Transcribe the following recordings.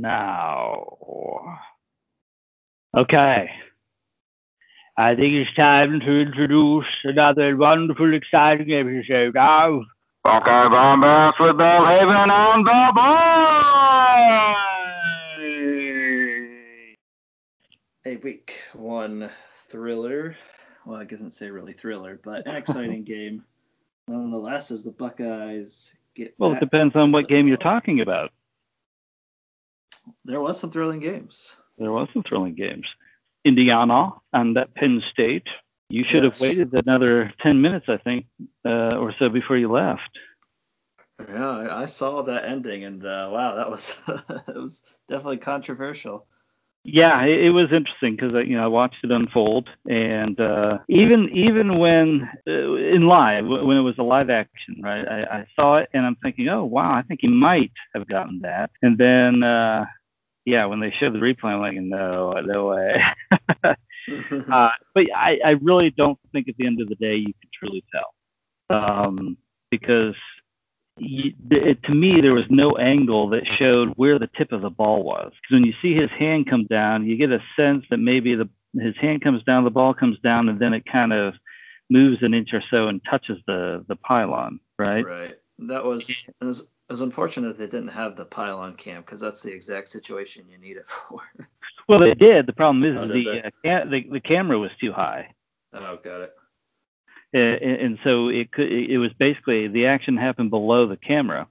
now. Okay. I think it's time to introduce another wonderful, exciting episode of Buckeye Bombers with Bill Haven on the board. a week one thriller. Well, I guess I'd say really thriller, but an exciting game. Nonetheless, as the Buckeyes get Well, it depends on what game you're talking about. There was some thrilling games. There was some thrilling games. Indiana and that Penn State. You should have waited another 10 minutes, I think, uh, or so before you left. Yeah, I, I saw that ending, and uh, wow, that was it was definitely controversial. Yeah, it, it was interesting because you know I watched it unfold, and uh, even even when uh, in live when it was a live action, right? I, I saw it and I'm thinking, oh wow, I think he might have gotten that. And then, uh, yeah, when they showed the replay, I'm like, no, no way. uh, but I, I really don't think at the end of the day you can truly tell, um, because to me there was no angle that showed where the tip of the ball was. Because when you see his hand come down, you get a sense that maybe the his hand comes down, the ball comes down, and then it kind of moves an inch or so and touches the the pylon, right? right. That was it was, it was unfortunate that they didn't have the pylon cam because that's the exact situation you need it for. Well, they did. The problem is Oh, the, uh, ca- the the camera was too high. oh, got it. And, so it could it was basically the action happened below the camera.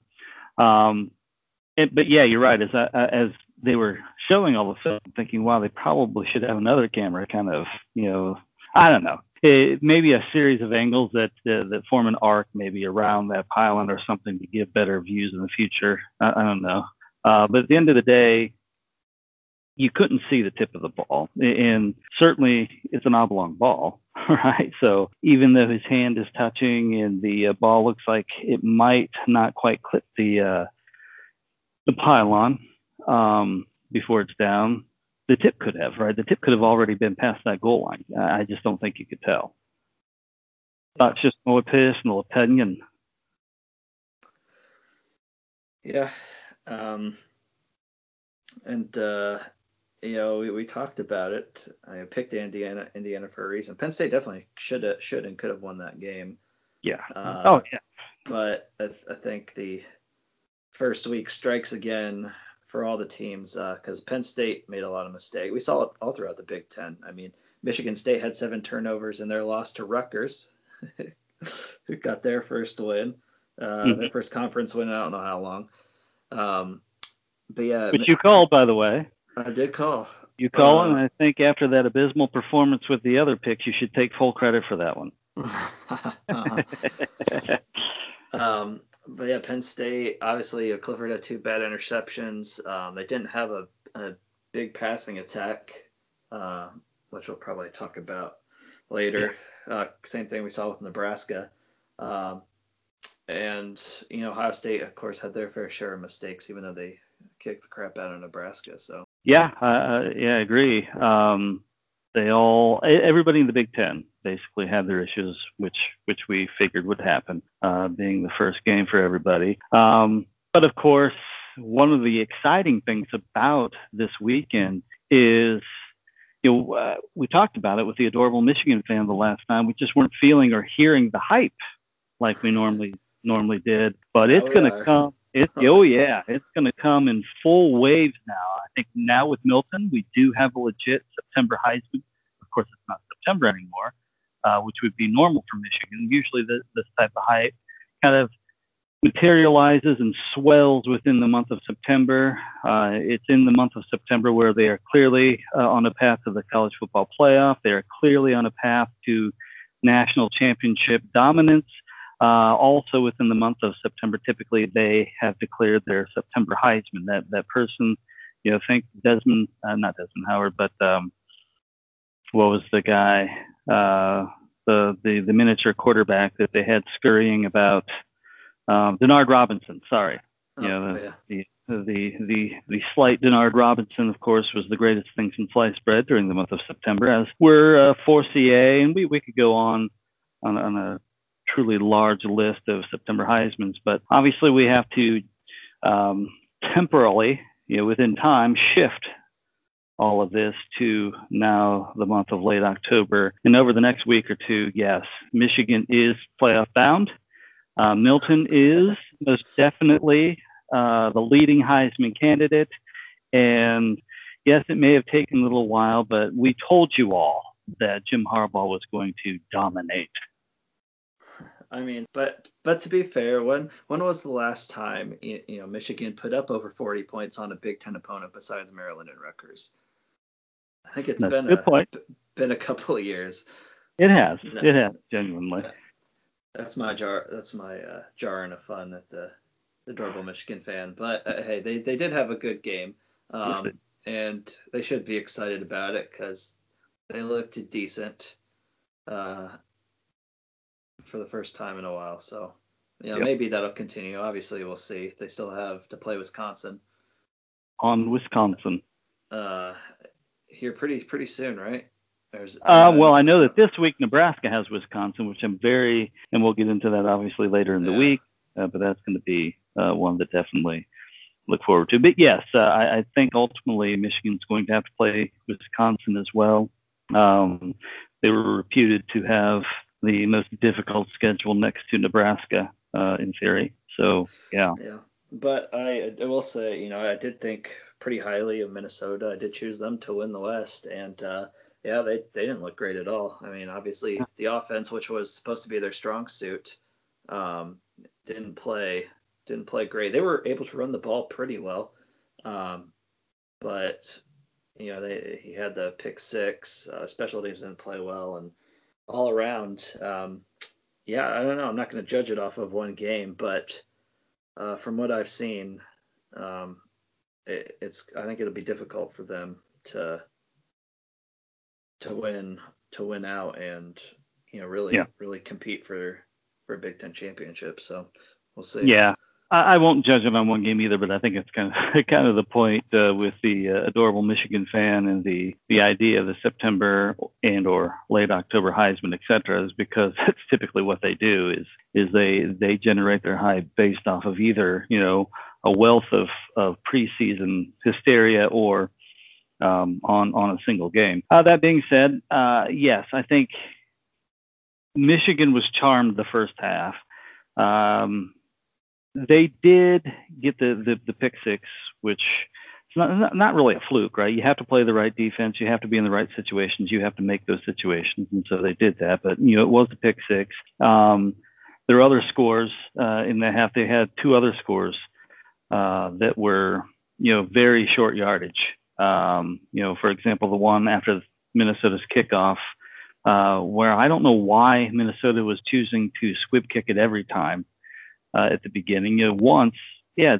Um it, but yeah you're right. As I- as they were showing all the film thinking wow they probably should have another camera kind of you know i don't know. It, maybe a series of angles that uh, that form an arc maybe around that pylon or something to give better views in the future. I, I don't know. Uh, but at the end of the day you couldn't see the tip of the ball. And certainly it's an oblong ball right? So even though his hand is touching and the uh, ball looks like it might not quite clip the uh, the pylon um, before it's down the tip could have right? The tip could have already been past that goal line. I just don't think you could tell. That's just my personal opinion. Yeah. Um, and uh, you know, we, we talked about it. I picked Indiana Indiana for a reason. Penn State definitely should have should and could have won that game. yeah Uh, oh yeah but I, th- I think the first week strikes again for all the teams because Penn State made a lot of mistakes. We saw it all throughout the Big Ten. I mean, Michigan State had seven turnovers in their loss to Rutgers, who got their first win, uh, their first conference win. I don't know how long. Um, but yeah, which you called by the way I did call. you call Uh, and i think after that abysmal performance with the other picks you should take full credit for that one Uh-huh. Um, but yeah, Penn State obviously Clifford had two bad interceptions. Um, they didn't have a, a big passing attack, uh, which we'll probably talk about later. Uh, same thing we saw with Nebraska. Um, and you know Ohio State, of course, had their fair share of mistakes, even though they kicked the crap out of Nebraska. So Yeah, uh, yeah, I agree. Um, they all, everybody in the Big Ten basically had their issues, which which we figured would happen, uh, being the first game for everybody. Um, but of course, one of the exciting things about this weekend is, you know, uh, we talked about it with the adorable Michigan fan the last time. We just weren't feeling or hearing the hype like we normally normally did. But Now it's we going to come. It, oh yeah, it's going to come in full waves now. I think now with Milton, we do have a legit September Heisman. Of course, it's not September anymore, uh, which would be normal for Michigan. Usually, this, this type of hype kind of materializes and swells within the month of September. Uh, it's in the month of September where they are clearly uh, on a path to the college football playoff. They are clearly on a path to national championship dominance. Uh, also within the month of September, typically they have declared their September Heisman. That that person, you know, think Desmond, uh, not Desmond Howard, but um, what was the guy, uh, the the the miniature quarterback that they had scurrying about, um, Denard Robinson. Sorry, oh, you know, yeah. the, the the the slight Denard Robinson, of course, was the greatest thing since sliced bread during the month of September, as were uh, Forcier, and we we could go on on, on a truly large list of September Heisman's, but obviously we have to um, temporarily, you know, within time, shift all of this to now the month of late October. And over the next week or two, yes, Michigan is playoff bound. Uh, Milton is most definitely uh, the leading Heisman candidate. And yes, it may have taken a little while, but we told you all that Jim Harbaugh was going to dominate. I mean, but but to be fair, when when was the last time you know Michigan put up over 40 points on a Big Ten opponent besides Maryland and Rutgers? I think it's That's been a good a, point. been a couple of years. It has. No. It has genuinely. That's my jar. That's my uh, jarring of fun at the adorable Michigan fan. But uh, hey, they they did have a good game, um, and they should be excited about it because they looked decent uh, for the first time in a while. So, you know, Yep. maybe that'll continue. Obviously, we'll see. They still have to play Wisconsin On Wisconsin. uh, here pretty pretty soon, right? There's Uh, well, I know that this week Nebraska has Wisconsin, which I'm very, and we'll get into that obviously later in the week, uh, but that's going to be uh, one that definitely look forward to. But yes, uh, I, I think ultimately Michigan's going to have to play Wisconsin as well. Um, they were reputed to have the most difficult schedule next to Nebraska uh, in theory. So yeah, Yeah, but I, I will say, you know, I did think pretty highly of Minnesota. I did choose them to win the West, and uh, yeah, they they didn't look great at all. I mean, obviously the offense, which was supposed to be their strong suit, um, didn't play didn't play great. They were able to run the ball pretty well, um, but you know, they he had the pick six. Uh, special teams didn't play well, and all around, um, yeah, I don't know. I'm not going to judge it off of one game, but uh, from what I've seen, um, it, it's I think it'll be difficult for them to to win to win out and you know really Yeah. really compete for for a Big Ten championship. So we'll see. Yeah, I, won't judge it on one game either, but I think it's kind of kind of the point uh, with the uh, adorable Michigan fan and the the idea of the September and or late October Heisman, et cetera, is because that's typically what they do is is they they generate their hype based off of either you know a wealth of of preseason hysteria or um, on on a single game. Uh, that being said, uh, yes, I think Michigan was charmed the first half. Um, they did get the, the, the pick six, which not, not, not really a fluke, right? You have to play the right defense. You have to be in the right situations. You have to make those situations. And so they did that. But, you know, it was the pick six. Um, there were other scores uh, in the half. They had two other scores uh, that were, you know, very short yardage. Um, you know, for example, the one after Minnesota's kickoff, uh, where I don't know why Minnesota was choosing to squib kick it every time uh, at the beginning. You know, once, yeah,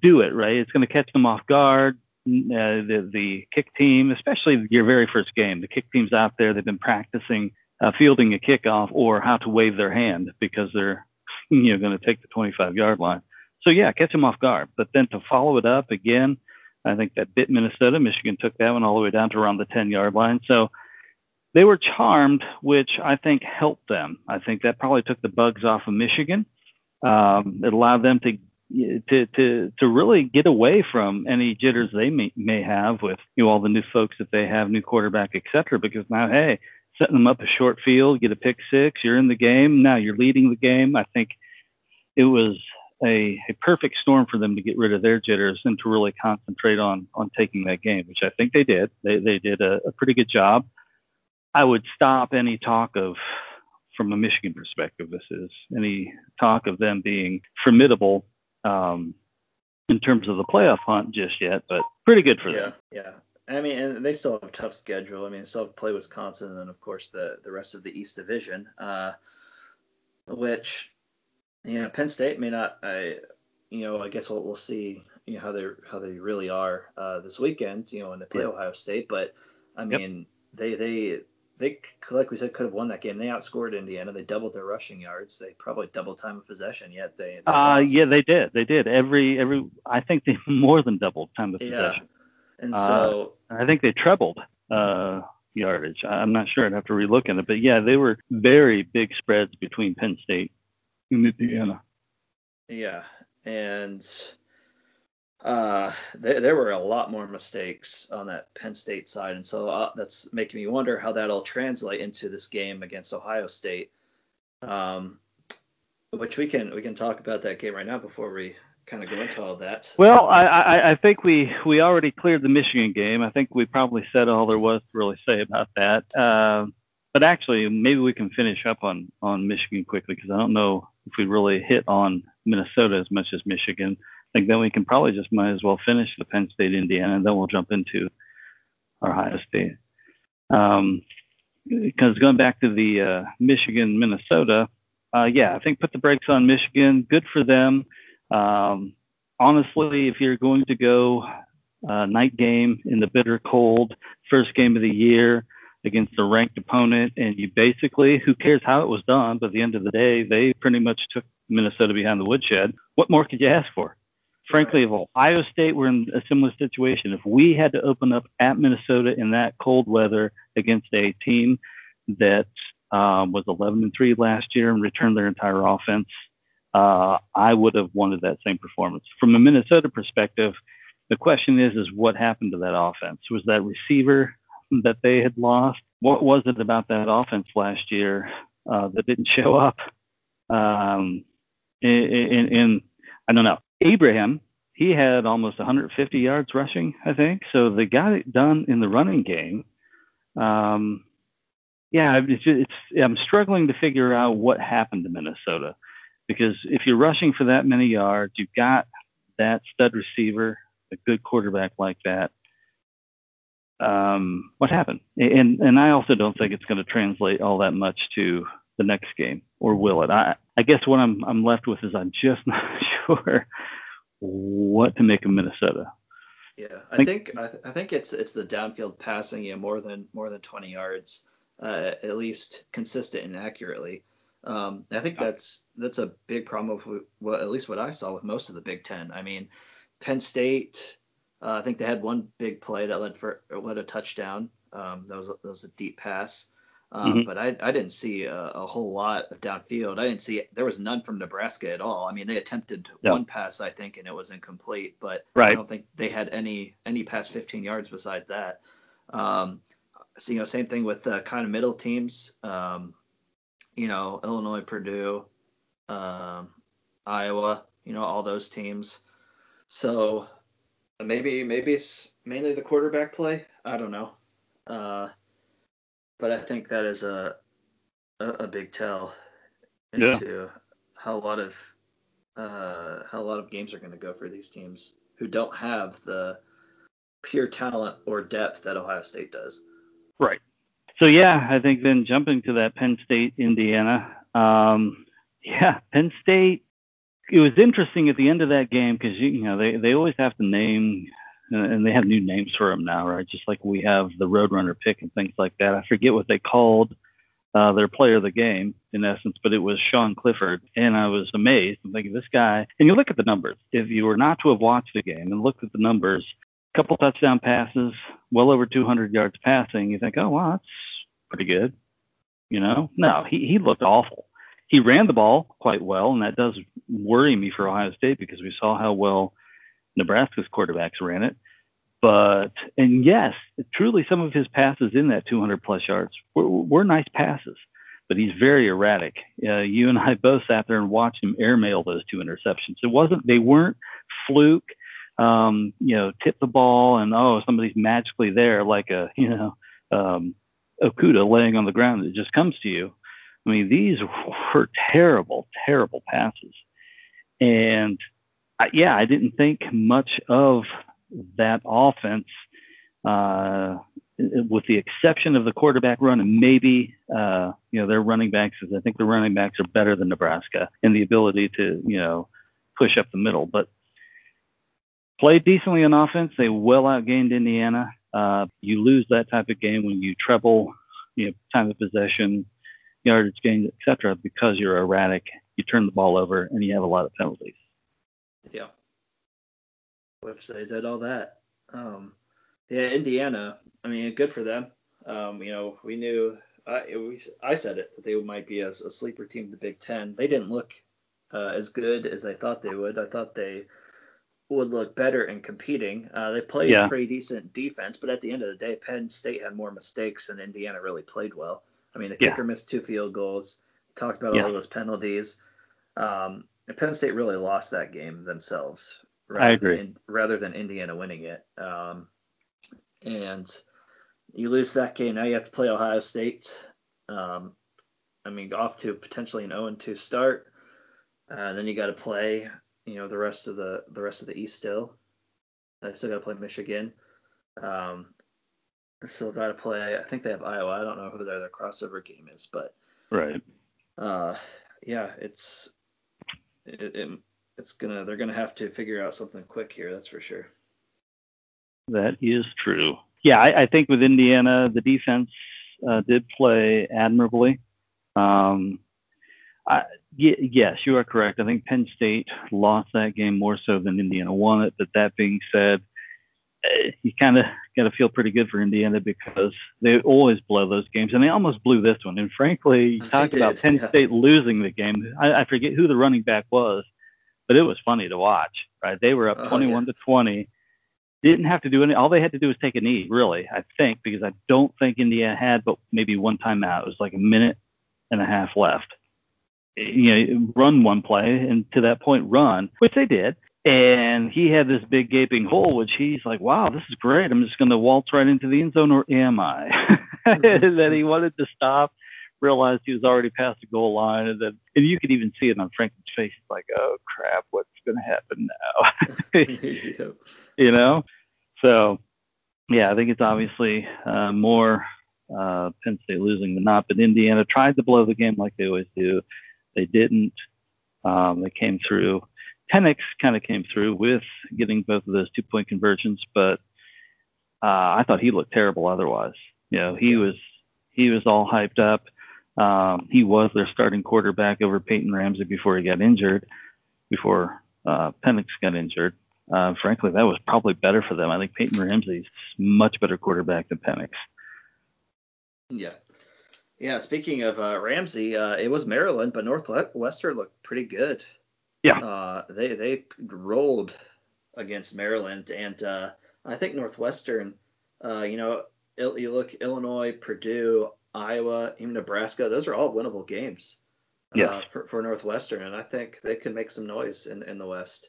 do it right. It's going to catch them off guard. Uh, the the kick team, especially your very first game, the kick team's out there. They've been practicing uh, fielding a kickoff or how to wave their hand because they're you know going to take the 25 yard line. So yeah, catch them off guard. But then to follow it up again, I think that bit Minnesota. Michigan took that one all the way down to around the 10 yard line. So they were charmed, which I think helped them. I think that probably took the bugs off of Michigan. Um, it allowed them to to to to really get away from any jitters they may, may have with you know all the new folks that they have, new quarterback, et cetera. Because now, hey, setting them up a short field, get a pick six, you're in the game. Now you're leading the game. I think it was a, a perfect storm for them to get rid of their jitters and to really concentrate on on taking that game, which I think they did. They they did a, a pretty good job. I would stop any talk of, from a Michigan perspective, this is any talk of them being formidable um, in terms of the playoff hunt just yet, but pretty good for yeah, them. yeah. I mean, and they still have a tough schedule. I mean, they still have to play Wisconsin, and then of course the the rest of the East Division, uh, which you know Penn State may not. I you know I guess we'll we'll see you know how they how they really are uh, this weekend. You know when they play Yeah. Ohio State, but I Yep. mean they they they like we said could have won that game. They outscored Indiana. They doubled their rushing yards. They probably doubled time of possession. Yet they, they Uh, yeah, they did. They did. Every every. I think they more than doubled time of yeah. possession. And Uh, so I think they trebled uh, yardage. I'm not sure. I'd have to relook at it, but yeah, they were very big spreads between Penn State and Indiana. Yeah, and uh, there, there were a lot more mistakes on that Penn State side, and so uh, that's making me wonder how that'll translate into this game against Ohio State. Um, which we can we can talk about that game right now before we kind of go into all that. Well, I, I, I think we we already cleared the Michigan game. I think we probably said all there was to really say about that. Uh, but actually, maybe we can finish up on on Michigan quickly because I don't know if we really hit on Minnesota as much as Michigan. I think then we can probably just might as well finish the Penn State Indiana, and then we'll jump into Ohio State. Um, because going back to the uh, Michigan Minnesota, uh, yeah, I think put the brakes on Michigan. Good for them. Um, honestly, if you're going to go uh, night game in the bitter cold, first game of the year against a ranked opponent, and you basically, who cares how it was done, but at the end of the day, they pretty much took Minnesota behind the woodshed. What more could you ask for? Frankly, if Ohio State were in a similar situation, if we had to open up at Minnesota in that cold weather against a team that um, was 11 and three last year and returned their entire offense, uh, I would have wanted that same performance. From a Minnesota perspective, the question is, is what happened to that offense? Was that receiver that they had lost? What was it about that offense last year uh, that didn't show up? Um, in, I don't know. Ibrahim, he had almost 150 yards rushing, I think. So they got it done in the running game. Um, yeah, it's, it's I'm struggling to figure out what happened to Minnesota because if you're rushing for that many yards, you've got that stud receiver, a good quarterback like that. Um, what happened? And and I also don't think it's going to translate all that much to the next game, or will it? I I guess what I'm I'm left with is I'm just not sure what to make of Minnesota. Yeah, I think I, th- I think it's it's the downfield passing, yeah, more than more than 20 yards uh, at least consistent and accurately. Um, I think that's that's a big problem with well, at least what I saw with most of the Big Ten. I mean, Penn State, uh, I think they had one big play that led for led a touchdown. Um, that was that was a deep pass, um, mm-hmm. but I I didn't see a, a, whole lot of downfield. I didn't see there was none from Nebraska at all. I mean, they attempted one pass I think and it was incomplete, but right. I don't think they had any any past 15 yards besides that. Um, so, you know, same thing with the kind of middle teams. Um, you know, Illinois, Purdue, um, Iowa. You know, all those teams. So maybe maybe it's mainly the quarterback play. I don't know. Uh, but I think that is a a, a big tell into yeah. how a lot of uh, how a lot of games are going to go for these teams who don't have the pure talent or depth that Ohio State does. Right. So yeah, I think then jumping to that Penn State Indiana. Um, yeah, Penn State. It was interesting at the end of that game because you, you know they they always have to name and they have new names for them now, right? Just like we have the Roadrunner pick and things like that. I forget what they called uh, their player of the game in essence, but it was Sean Clifford, and I was amazed. I'm thinking this guy, and you look at the numbers. If you were not to have watched the game and looked at the numbers, a couple touchdown passes, well over 200 yards passing. You think, oh, wow, that's pretty good. You know, no, he, he looked awful. He ran the ball quite well, and that does worry me for Ohio State because we saw how well Nebraska's quarterbacks ran it. But, and yes, truly some of his passes in that 200 plus yards were, were nice passes, but he's very erratic. Uh, you and I both sat there and watched him airmail those two interceptions. It wasn't, they weren't fluke um, you know, tip the ball and oh, somebody's magically there, like a you know, um, Okudah laying on the ground that just comes to you. I mean, these were terrible, terrible passes, and I, yeah, I didn't think much of that offense, uh, with the exception of the quarterback run and maybe uh, you know their running backs. I think the running backs are better than Nebraska in the ability to you know push up the middle, but played decently on offense. They well outgained Indiana. Uh, you lose that type of game when you treble, you know, time of possession, yardage gains, etc., because you're erratic. You turn the ball over, and you have a lot of penalties. Which they did all that. Um, yeah, Indiana. I mean, good for them. Um, you know, we knew. I, we, I said it that they might be a, a sleeper team, the Big Ten. They didn't look uh, as good as I thought they would. I thought they would look better in competing. Uh, they played Yeah. pretty decent defense, but at the end of the day, Penn State had more mistakes and Indiana really played well. I mean, the Yeah. kicker missed two field goals. Talked about Yeah. all those penalties. Um, and Penn State really lost that game themselves. I agree. Than, rather than Indiana winning it. Um, and you lose that game, now you have to play Ohio State. Um, I mean, off to potentially an 0 2 start. Uh, then you got to play, you know, the rest of the the rest of the East still. I still got to play Michigan. Um, still got to play. I think they have Iowa. I don't know who their, their crossover game is, but Right. uh, yeah, it's it, it, it's gonna they're gonna have to figure out something quick here. That's for sure. That is true. Yeah, I, I think with Indiana, the defense uh, did play admirably. Um, I, y- yes, you are correct. I think Penn State lost that game more so than Indiana won it. But that being said, eh, you kind of got to feel pretty good for Indiana because they always blow those games, and they almost blew this one. And frankly, you talked about Penn yeah. State losing the game. I, I forget who the running back was, but it was funny to watch. Right, they were up Oh, yeah. 21 to 20 didn't have to do any. All they had to do was take a knee, really. I think because I don't think India had, but maybe one timeout. It was like a minute and a half left. Eh, you know, run one play, and to that point, run, which they did. And he had this big gaping hole, which he's like, "Wow, this is great. I'm just going to waltz right into the end zone, or am I?" and then he wanted to stop, realized he was already past the goal line, and then and you could even see it on Franklin's face. He's like, "Oh crap, what's going to happen now?" You know? So yeah i think it's obviously uh, more uh, penn state losing than not but indiana tried to blow the game like they always do. They didn't. Um, they came through Penix kind of came through with getting both of those two point conversions but uh, i thought he looked terrible otherwise. You know he was he was all hyped up um, he was their starting quarterback over peyton ramsey before he got injured before uh, Penix got injured uh, frankly, that was probably better for them. I think Peyton Ramsey's much better quarterback than Penix. Yeah. Yeah. Speaking of uh, Ramsey, uh, it was Maryland, but Northwestern looked pretty good. Yeah. Uh, they they rolled against Maryland, and uh, I think Northwestern. Uh, you know, Il- you look Illinois, Purdue, Iowa, even Nebraska. Those are all winnable games. Uh, for, for Northwestern, and I think they could make some noise in in the West.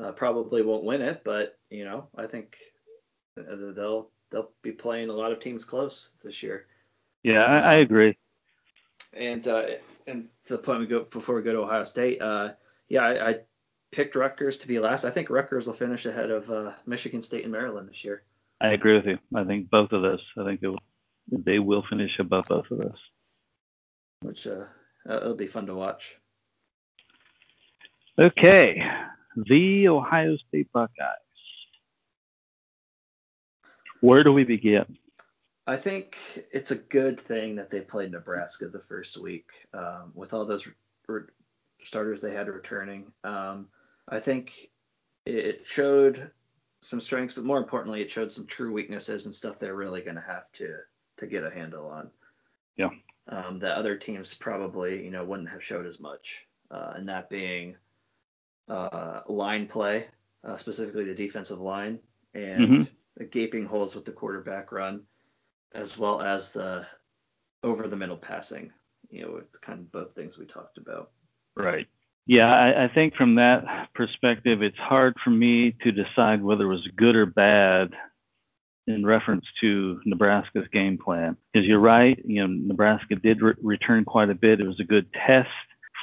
Uh, probably won't win it, but you know, I think they'll they'll be playing a lot of teams close this year. Yeah, I, I agree. And uh, and to the point we go before we go to Ohio State, uh, yeah, I, I picked Rutgers to be last. I think Rutgers will finish ahead of uh, Michigan State and Maryland this year. I agree with you. I think both of those. I think it will, they will finish above both of us. which uh, uh, it'll be fun to watch. Okay, the Ohio State Buckeyes. Where do we begin? I think it's a good thing that they played Nebraska the first week um, with all those re- starters they had returning. Um, I think it showed some strengths, but more importantly, it showed some true weaknesses and stuff they're really going to have to to get a handle on. Yeah. Um, that other teams probably you know wouldn't have showed as much, uh, and that being uh, line play, uh, specifically the defensive line, and Mhm. the gaping holes with the quarterback run as well as the over the middle passing. You know, with kind of both things we talked about. Right. Yeah, I, I think from that perspective, it's hard for me to decide whether it was good or bad in reference to Nebraska's game plan. Because you're right, you know, Nebraska did re- return quite a bit. It was a good test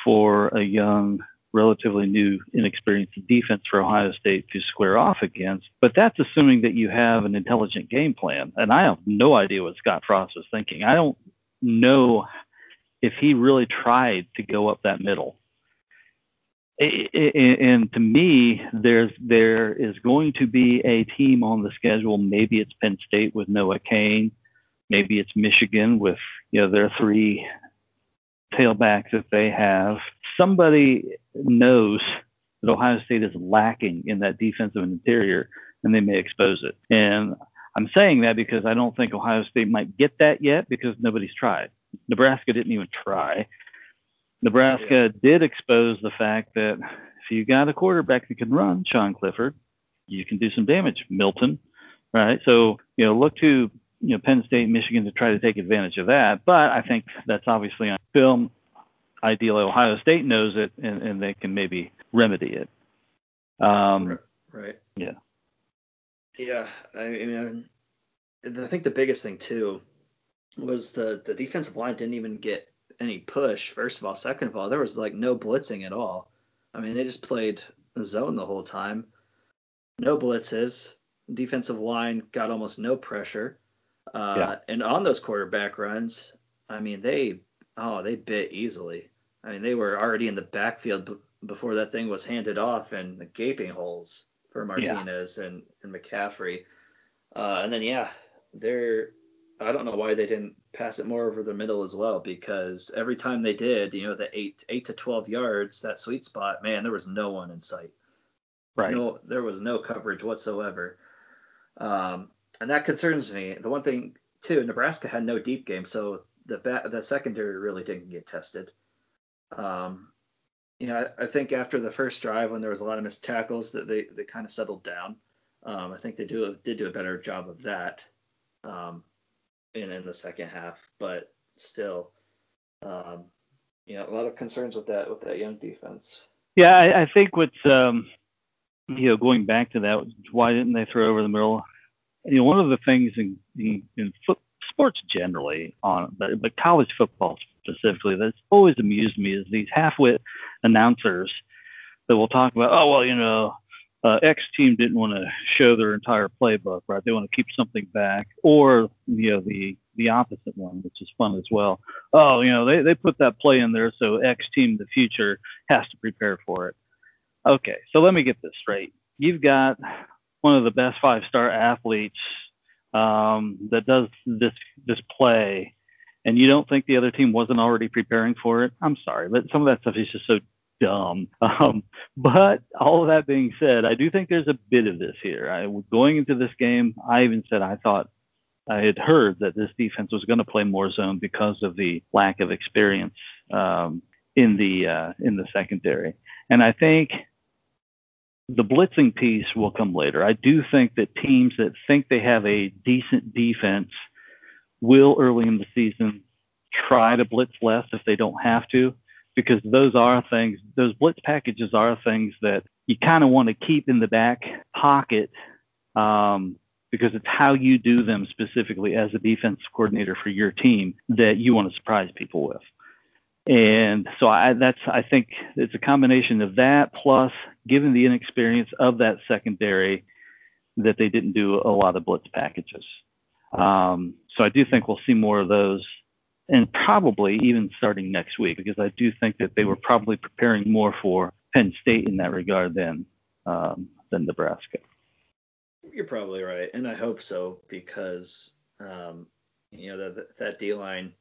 for a young, relatively new, inexperienced defense for Ohio State to square off against. But that's assuming that you have an intelligent game plan. And I have no idea what Scott Frost was thinking. I don't know if he really tried to go up that middle. And to me, there's there is going to be a team on the schedule. Maybe it's Penn State with Noah Cain. Maybe it's Michigan with you know their three tailbacks that they have. Somebody knows that Ohio State is lacking in that defensive interior, and they may expose it. And I'm saying that because I don't think Ohio State might get that yet because nobody's tried. Nebraska didn't even try. Nebraska did expose the fact that if you got a quarterback that can run, Sean Clifford, you can do some damage. Milton, right? So you know, look to you know Penn State, Michigan to try to take advantage of that. But I think that's obviously on film. Ideally, Ohio State knows it, and, and they can maybe remedy it. Um, right. Yeah. Yeah. I mean, I think the biggest thing too was the the defensive line didn't even get any push. First of all, second of all, there was like no blitzing at all. I mean, they just played zone the whole time. No blitzes. Defensive line got almost no pressure. Uh, yeah. And on those quarterback runs, I mean, they oh they bit easily. I mean, they were already in the backfield b- before that thing was handed off, and the gaping holes for Martinez yeah. and and McCaffrey. Uh, and then yeah, they're I don't know why they didn't pass it more over the middle as well because every time they did, you know, the eight eight to twelve yards, that sweet spot, man, there was no one in sight. Right. No, there was no coverage whatsoever. Um, and that concerns me. The one thing too, Nebraska had no deep game, so the ba- the secondary really didn't get tested. Um, you know, I, I, think after the first drive when there was a lot of missed tackles, that they, they kind of settled down. Um, I think they do did do a better job of that um, in in the second half, but still, um, you know, a lot of concerns with that with that young defense. Yeah, I, I think what's um, you know going back to that, why didn't they throw over the middle? You know, one of the things in in, in foot, sports generally on but, but college football specifically that's always amused me is these half-wit announcers that will talk about, oh well, you know, uh, X team didn't want to show their entire playbook, right? They want to keep something back, or you know the the opposite one, which is fun as well. Oh, you know they they put that play in there, so X team the future has to prepare for it. Okay, so let me get this straight. You've got one of the best five star athletes um, that does this this play, and you don't think the other team wasn't already preparing for it. I'm sorry, but some of that stuff is just so dumb. Um, but all of that being said, I do think there's a bit of this here. I, going into this game, I even said I thought I had heard that this defense was going to play more zone because of the lack of experience um, in the uh, in the secondary, and I think the blitzing piece will come later. I do think that teams that think they have a decent defense will early in the season try to blitz less if they don't have to because those are things, those blitz packages are things that you kind of want to keep in the back pocket um, because it's how you do them specifically as a defense coordinator for your team that you want to surprise people with. And so I, that's, I think it's a combination of that plus given the inexperience of that secondary that they didn't do a lot of blitz packages. Um, so I do think we'll see more of those and probably even starting next week, because I do think that they were probably preparing more for Penn State in that regard than um, than Nebraska. You're probably right, and I hope so because um, you know that that D line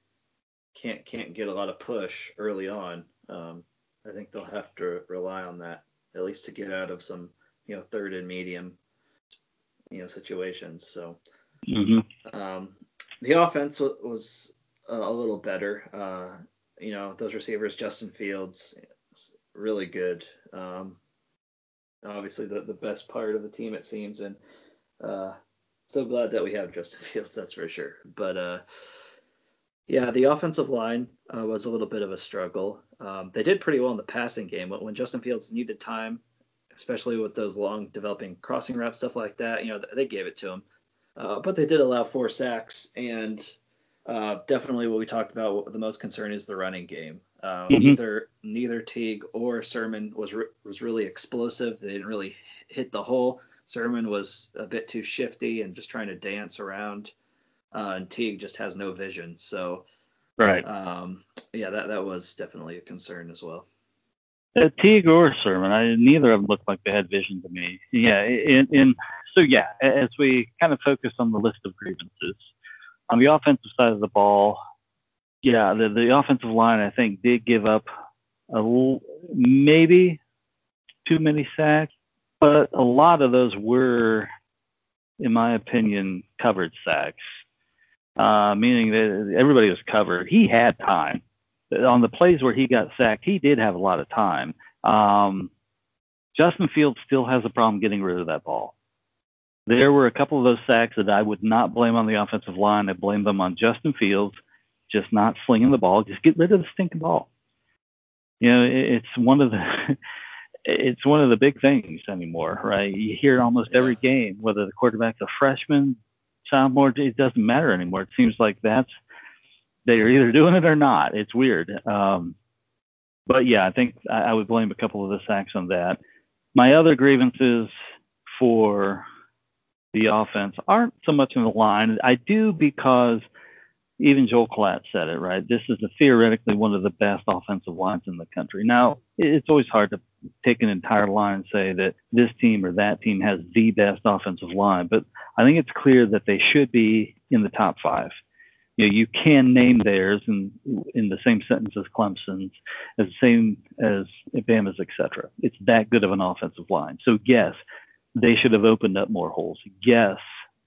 can't can't get a lot of push early on. Um, I think they'll have to rely on that at least to get out of some you know third and medium you know situations. So mm-hmm. um, the offense was, was a little better. Uh, you know, those receivers, Justin Fields, really good. Um, obviously, the, the best part of the team, it seems. And uh, so glad that we have Justin Fields, that's for sure. But uh, yeah, the offensive line uh, was a little bit of a struggle. Um, they did pretty well in the passing game. But when Justin Fields needed time, especially with those long developing crossing routes, stuff like that, you know, they gave it to him. Uh, but they did allow four sacks, and uh, definitely what we talked about. The most concern is the running game. Um, mm-hmm. Neither neither Teague or Sermon was re- was really explosive. They didn't really hit the hole. Sermon was a bit too shifty and just trying to dance around, uh, and Teague just has no vision. So, right, um, yeah, that that was definitely a concern as well. Uh, Teague or Sermon, I, neither of them looked like they had vision to me. Yeah, in, in so yeah, as we kind of focus on the list of grievances, on the offensive side of the ball, yeah, the, the offensive line I think did give up a l- maybe too many sacks, but a lot of those were, in my opinion, covered sacks. Uh, meaning that everybody was covered. He had time on the plays where he got sacked. He did have a lot of time. Um, Justin Fields still has a problem getting rid of that ball. There were a couple of those sacks that I would not blame on the offensive line. I blame them on Justin Fields just not slinging the ball. Just get rid of the stinking ball. You know, it's one of the it's one of the big things anymore, right? You hear it almost every game, whether the quarterback's a freshman, sophomore, it doesn't matter anymore. It seems like that's they're either doing it or not. It's weird. Um, but yeah, I think I, I would blame a couple of the sacks on that. My other grievances for the offense aren't so much in the line. I do because even Joel Klatt said it, right? This is a, theoretically one of the best offensive lines in the country. Now, it's always hard to take an entire line and say that this team or that team has the best offensive line, but I think it's clear that they should be in the top five. You know, you can name theirs in in the same sentence as Clemson's, as the same as Bama's, etc. It's that good of an offensive line. So yes, they should have opened up more holes. Yes,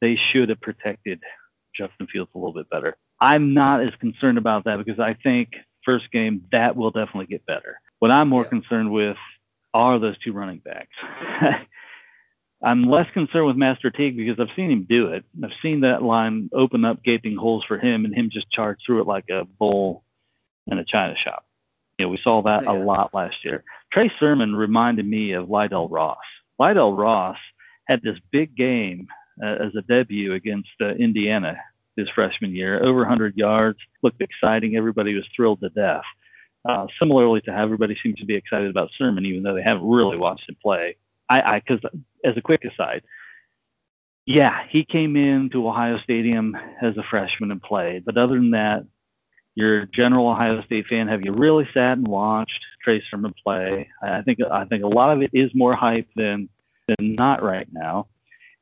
they should have protected Justin Fields a little bit better. I'm not as concerned about that because I think first game that will definitely get better. What I'm more yeah. concerned with are those two running backs. I'm less concerned with Master Teague because I've seen him do it. I've seen that line open up gaping holes for him and him just charge through it like a bull in a china shop. You know, we saw that yeah. a lot last year. Trey Sermon reminded me of Lydell Ross. Lydell Ross had this big game uh, as a debut against uh, Indiana his freshman year, over 100 yards, looked exciting. Everybody was thrilled to death. Uh, similarly to how everybody seems to be excited about Sermon, even though they haven't really watched him play. I, because as a quick aside, yeah, he came in to Ohio Stadium as a freshman and played. But other than that, you're a general Ohio State fan. Have you really sat and watched Trey Sermon play? I think I think a lot of it is more hype than than not right now.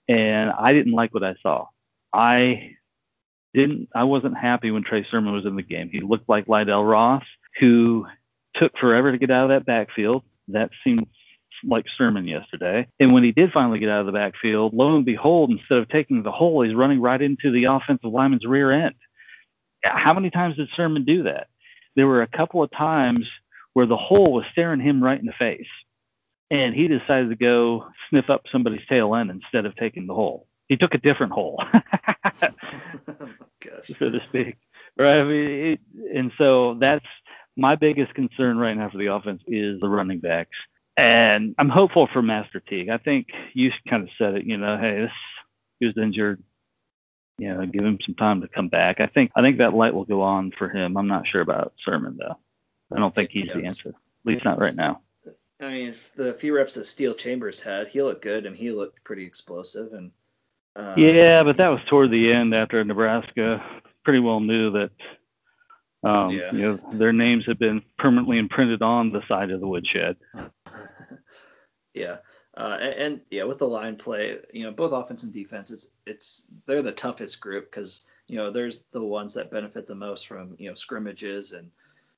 And I didn't like what I saw. I didn't I wasn't happy when Trey Sermon was in the game. He looked like Lydell Ross, who took forever to get out of that backfield. That seemed like Sermon yesterday. And when he did finally get out of the backfield, lo and behold, instead of taking the hole, he's running right into the offensive lineman's rear end. How many times did Sermon do that? There were a couple of times where the hole was staring him right in the face. And he decided to go sniff up somebody's tail end instead of taking the hole. He took a different hole. so to speak. Right. I mean, it, and so that's my biggest concern right now for the offense is the running backs. And I'm hopeful for Master Teague. I think you kind of said it. You know, hey, this he was injured. You know, give him some time to come back. I think I think that light will go on for him. I'm not sure about Sermon though. I don't think he's the answer. At least not right now. I mean, the few reps that Steele Chambers had, he looked good and he looked pretty explosive. And uh, yeah, but that was toward the end after Nebraska pretty well knew that um, yeah. you know their names had been permanently imprinted on the side of the woodshed. yeah, uh, and, and, yeah, with the line play, you know, both offense and defense, it's it's they're the toughest group because you know there's the ones that benefit the most from you know scrimmages and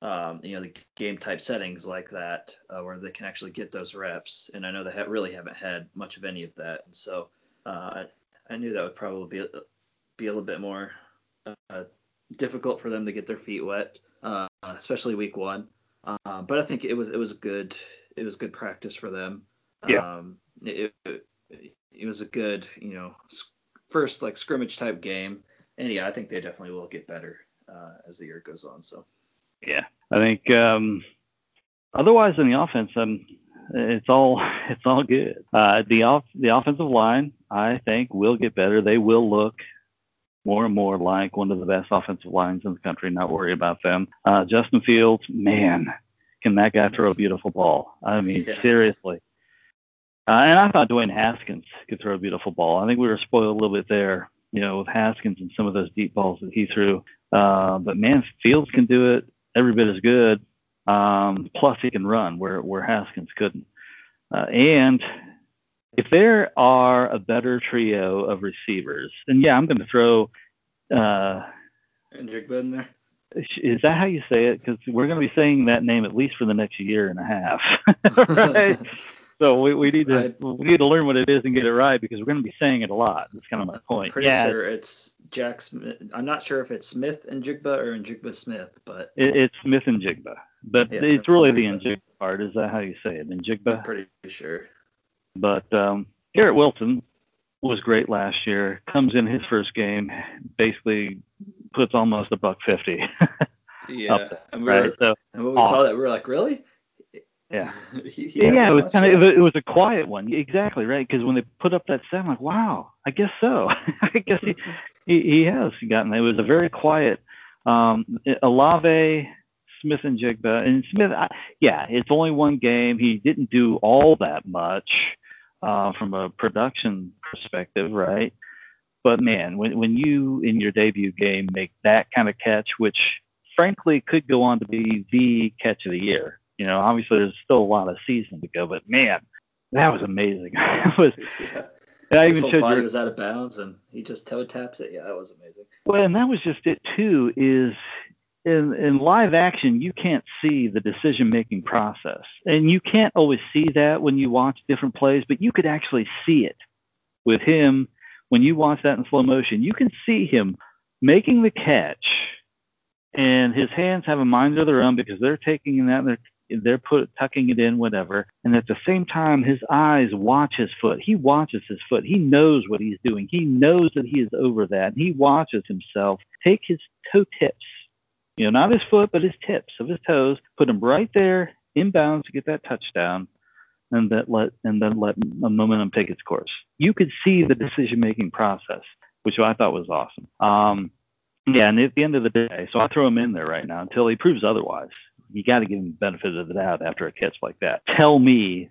um, you know the game type settings like that uh, where they can actually get those reps. And I know they ha- really haven't had much of any of that, and so uh, I knew that would probably be be a little bit more uh, difficult for them to get their feet wet, uh, especially week one. Uh, but I think it was it was good it was good practice for them. Yeah. Um, it, it, it was a good you know first like scrimmage type game, and yeah, I think they definitely will get better uh, as the year goes on. So. Yeah, I think um, otherwise in the offense, um, it's all it's all good. Uh, the off the offensive line, I think, will get better. They will look more and more like one of the best offensive lines in the country. Not worry about them. Uh, Justin Fields, man, can that guy throw a beautiful ball? I mean, yeah. seriously. Uh, and I thought Dwayne Haskins could throw a beautiful ball. I think we were spoiled a little bit there, you know, with Haskins and some of those deep balls that he threw. Uh, but man, Fields can do it every bit as good. Um, plus, he can run where where Haskins couldn't. Uh, and if there are a better trio of receivers, then yeah, I'm going to throw. Uh, Njigba in there. Is that how you say it? Because we're going to be saying that name at least for the next year and a half, right? so we, we need to I, we need to learn what it is and get it right because we're going to be saying it a lot. That's kind of my point. Pretty yeah. sure it's Jack Smith. I'm not sure if it's Smith and Jigba or Njigba Smith, but it, it's Smith and Jigba. But yeah, it's really the Njigba part. Is that how you say it? Njigba. I'm pretty sure. But um, Garrett Wilson was great last year. Comes in his first game, basically puts almost a buck fifty. yeah, there, and, we right. were, So and when we saw that, we were like, really? Yeah, he yeah, it was kind of it was a quiet one. Exactly right. Because when they put up that set, I'm like, wow, I guess so. I guess he, he he has gotten. It was a very quiet. Um, Olave, Smith and Jigba, and Smith. I, yeah, it's only one game. He didn't do all that much uh, from a production perspective, right? But man, when when you in your debut game make that kind of catch, which frankly could go on to be the catch of the year. You know, obviously there's still a lot of season to go, but man, that was amazing. it was. Yeah. and I His even whole showed body you. was out of bounds, and he just toe taps it. Yeah, that was amazing. Well, and that was just it too. Is in in live action, you can't see the decision making process, and you can't always see that when you watch different plays. But you could actually see it with him when you watch that in slow motion. You can see him making the catch, and his hands have a mind of their own because they're taking that and they're they're put tucking it in whatever. And at the same time his eyes watch his foot. He watches his foot. He knows what he's doing. He knows that he is over that. He watches himself. Take his toe tips you know not his foot but his tips of his toes. Put them right there in bounds to get that touchdown and that let and then let a momentum take its course. You could see the decision making process which i thought was awesome. Um, yeah and at the end of the day so i throw him in there right now until he proves otherwise you got to give him the benefit of the doubt after a catch like that. Tell me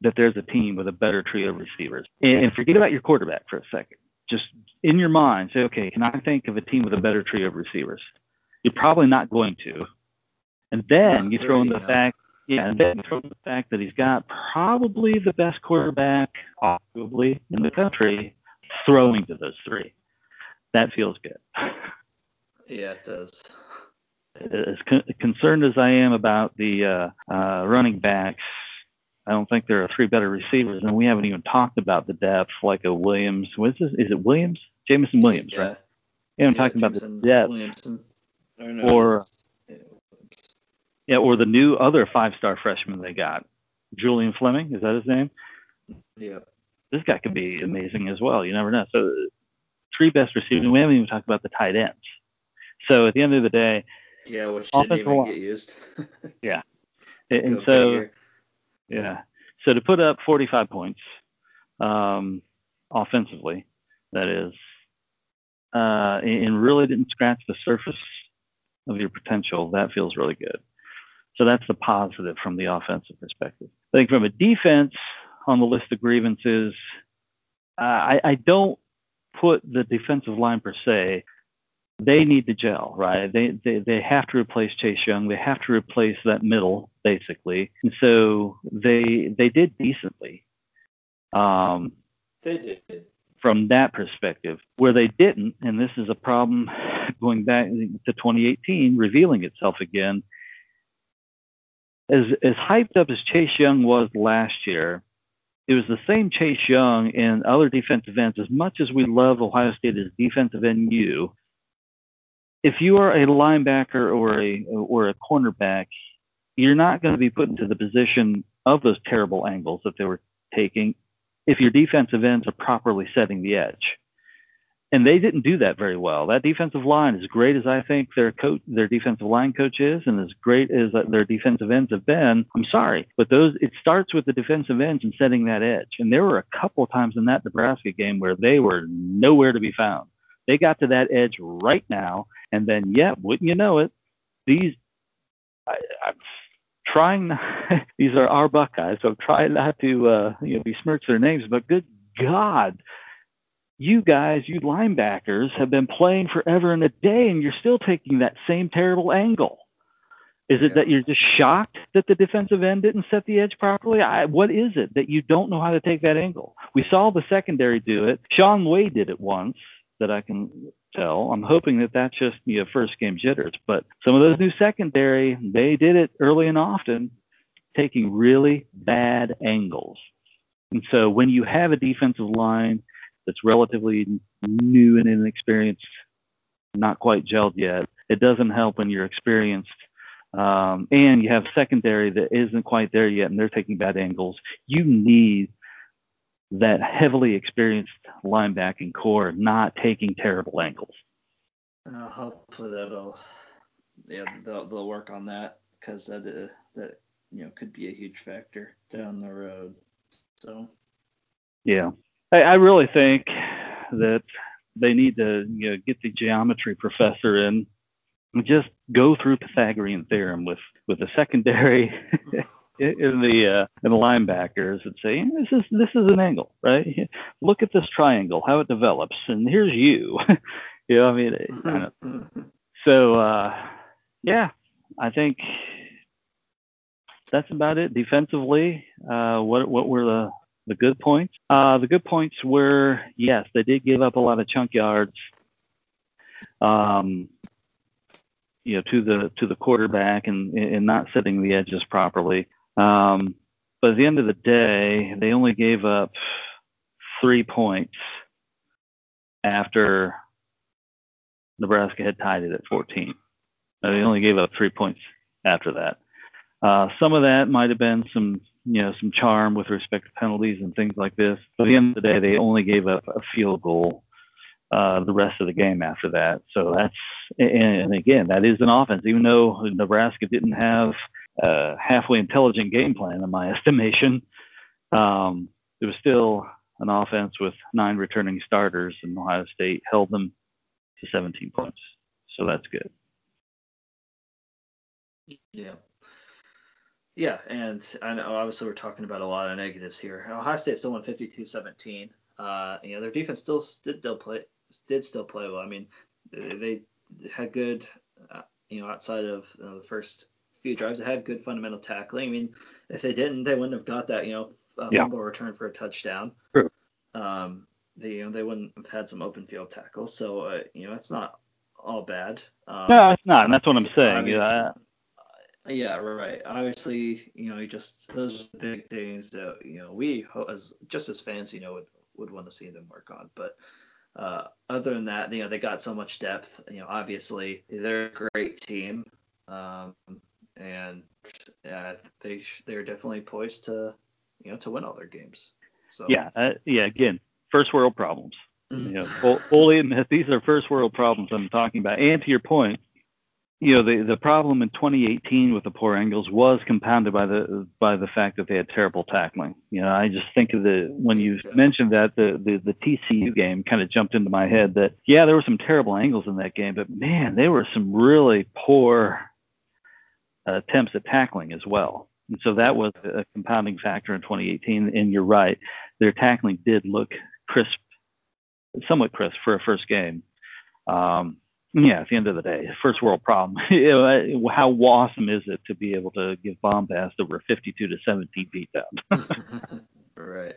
that there's a team with a better trio of receivers. And, and forget about your quarterback for a second. Just in your mind, say, okay, can I think of a team with a better trio of receivers? You're probably not going to. And then you throw in the fact, yeah, and then you throw in the fact that he's got probably the best quarterback, arguably, in the country, throwing to those three. That feels good. Yeah, it does. As con- concerned as I am about the uh, uh, running backs, I don't think there are three better receivers, and we haven't even talked about the depth like a Williams. What's this? Is it Williams? Jameson Williams, yeah. right? We haven't yeah, talked about the Jameson depth, Williamson. Or, no, Or- it's- yeah, or the new other five-star freshman they got, Julian Fleming. Is that his name? yeah. This guy could be amazing as well. You never know. So, three best receivers. and We haven't even talked about the tight ends. So at the end of the day, Yeah, which didn't Offensive even line. get used. Yeah, and Go so figure. Yeah. So to put up 45 points um, offensively, that is, uh, and and really didn't scratch the surface of your potential, that feels really good. So that's the positive from the offensive perspective. I think from a defense on the list of grievances, uh, I, I don't put the defensive line per se. They need to gel, right? They, they they have to replace Chase Young. They have to replace that middle, basically. And so they they did decently. Um, They did. from that perspective. Where they didn't, and this is a problem going back to 2018, revealing itself again. As as hyped up as Chase Young was last year, it was the same Chase Young in other defensive ends. As much as we love Ohio State as defensive end, you, if you are a linebacker or a or a cornerback, you're not going to be put into the position of those terrible angles that they were taking if your defensive ends are properly setting the edge. And they didn't do that very well. That defensive line, as great as I think their coach, their defensive line coach is, and as great as their defensive ends have been, I'm sorry, but those it starts with the defensive ends and setting that edge. And there were a couple times in that Nebraska game where they were nowhere to be found. They got to that edge right now, and then yeah, wouldn't you know it, these I, I'm trying. Not, these are our Buckeyes, so I'm trying not to uh, you know besmirch their names, but good God, you guys, you linebackers, have been playing forever and a day, and you're still taking that same terrible angle. Is it Yeah. that you're just shocked that the defensive end didn't set the edge properly? I, what is it that you don't know how to take that angle? We saw the secondary do it. Shaun Wade did it once that I can tell. I'm hoping that that's just you know, first game jitters. But some of those new secondary, they did it early and often, taking really bad angles. And so when you have a defensive line that's relatively new and inexperienced, not quite gelled yet, it doesn't help when you're experienced. Um, and you have secondary that isn't quite there yet and they're taking bad angles. You need that heavily experienced linebacking corps not taking terrible angles. Uh, hopefully that'll yeah they'll, they'll work on that because that uh, that you know could be a huge factor down the road. So yeah, I, I really think that they need to you know get the geometry professor in and just go through Pythagorean theorem with with the secondary in the uh, in the linebackers and say this is this is an angle, right? Look at this triangle, how it develops, and here's you. you know, I mean, kind of, so uh, yeah, I think that's about it defensively. Uh, what what were the the good points? Uh, the good points were yes, they did give up a lot of chunk yards. Um, you know, to the to the quarterback and and not setting the edges properly. Um, but at the end of the day, they only gave up three points after Nebraska had tied it at 14. They only gave up three points after that. Uh, some of that might have been some, you know, some charm with respect to penalties and things like this. But at the end of the day, they only gave up a field goal uh, the rest of the game after that. So that's, and again, that is an offense. Even though Nebraska didn't have a halfway intelligent game plan, in my estimation, um, it was still an offense with nine returning starters, and Ohio State held them to 17 points. So that's good. Yeah. Yeah, and I know obviously we're talking about a lot of negatives here. Ohio State still won 52-17. Uh, you know, their defense still did still play did still play well. I mean, they had good, uh, you know, outside of uh, the first few drives, they had good fundamental tackling. I mean, if they didn't, they wouldn't have got that, you know, uh, yeah. fumble return for a touchdown. True. Um, they, you know, they wouldn't have had some open field tackles. So, uh, you know, it's not all bad. Um, no, it's not, and that's what I'm saying. Yeah. Yeah, right. Obviously, you know, you just those are big things that you know we as just as fans, you know, would would want to see them work on. But uh, other than that, you know, they got so much depth. You know, obviously they're a great team, um, and yeah, they they're definitely poised to you know to win all their games. So yeah, uh, yeah. Again, first world problems. you know, fully admit these are first world problems I'm talking about. And to your point, you know, the the problem in 2018 with the poor angles was compounded by the by the fact that they had terrible tackling. You know, I just think of the when you mentioned that the the, the TCU game kind of jumped into my head that yeah, there were some terrible angles in that game, but man, they were some really poor attempts at tackling as well. And so that was a compounding factor in 2018. And you're right, their tackling did look crisp, somewhat crisp for a first game. Um, yeah, at the end of the day, first world problem. how awesome is it to be able to give bombast over 52 to 17 beat down? right,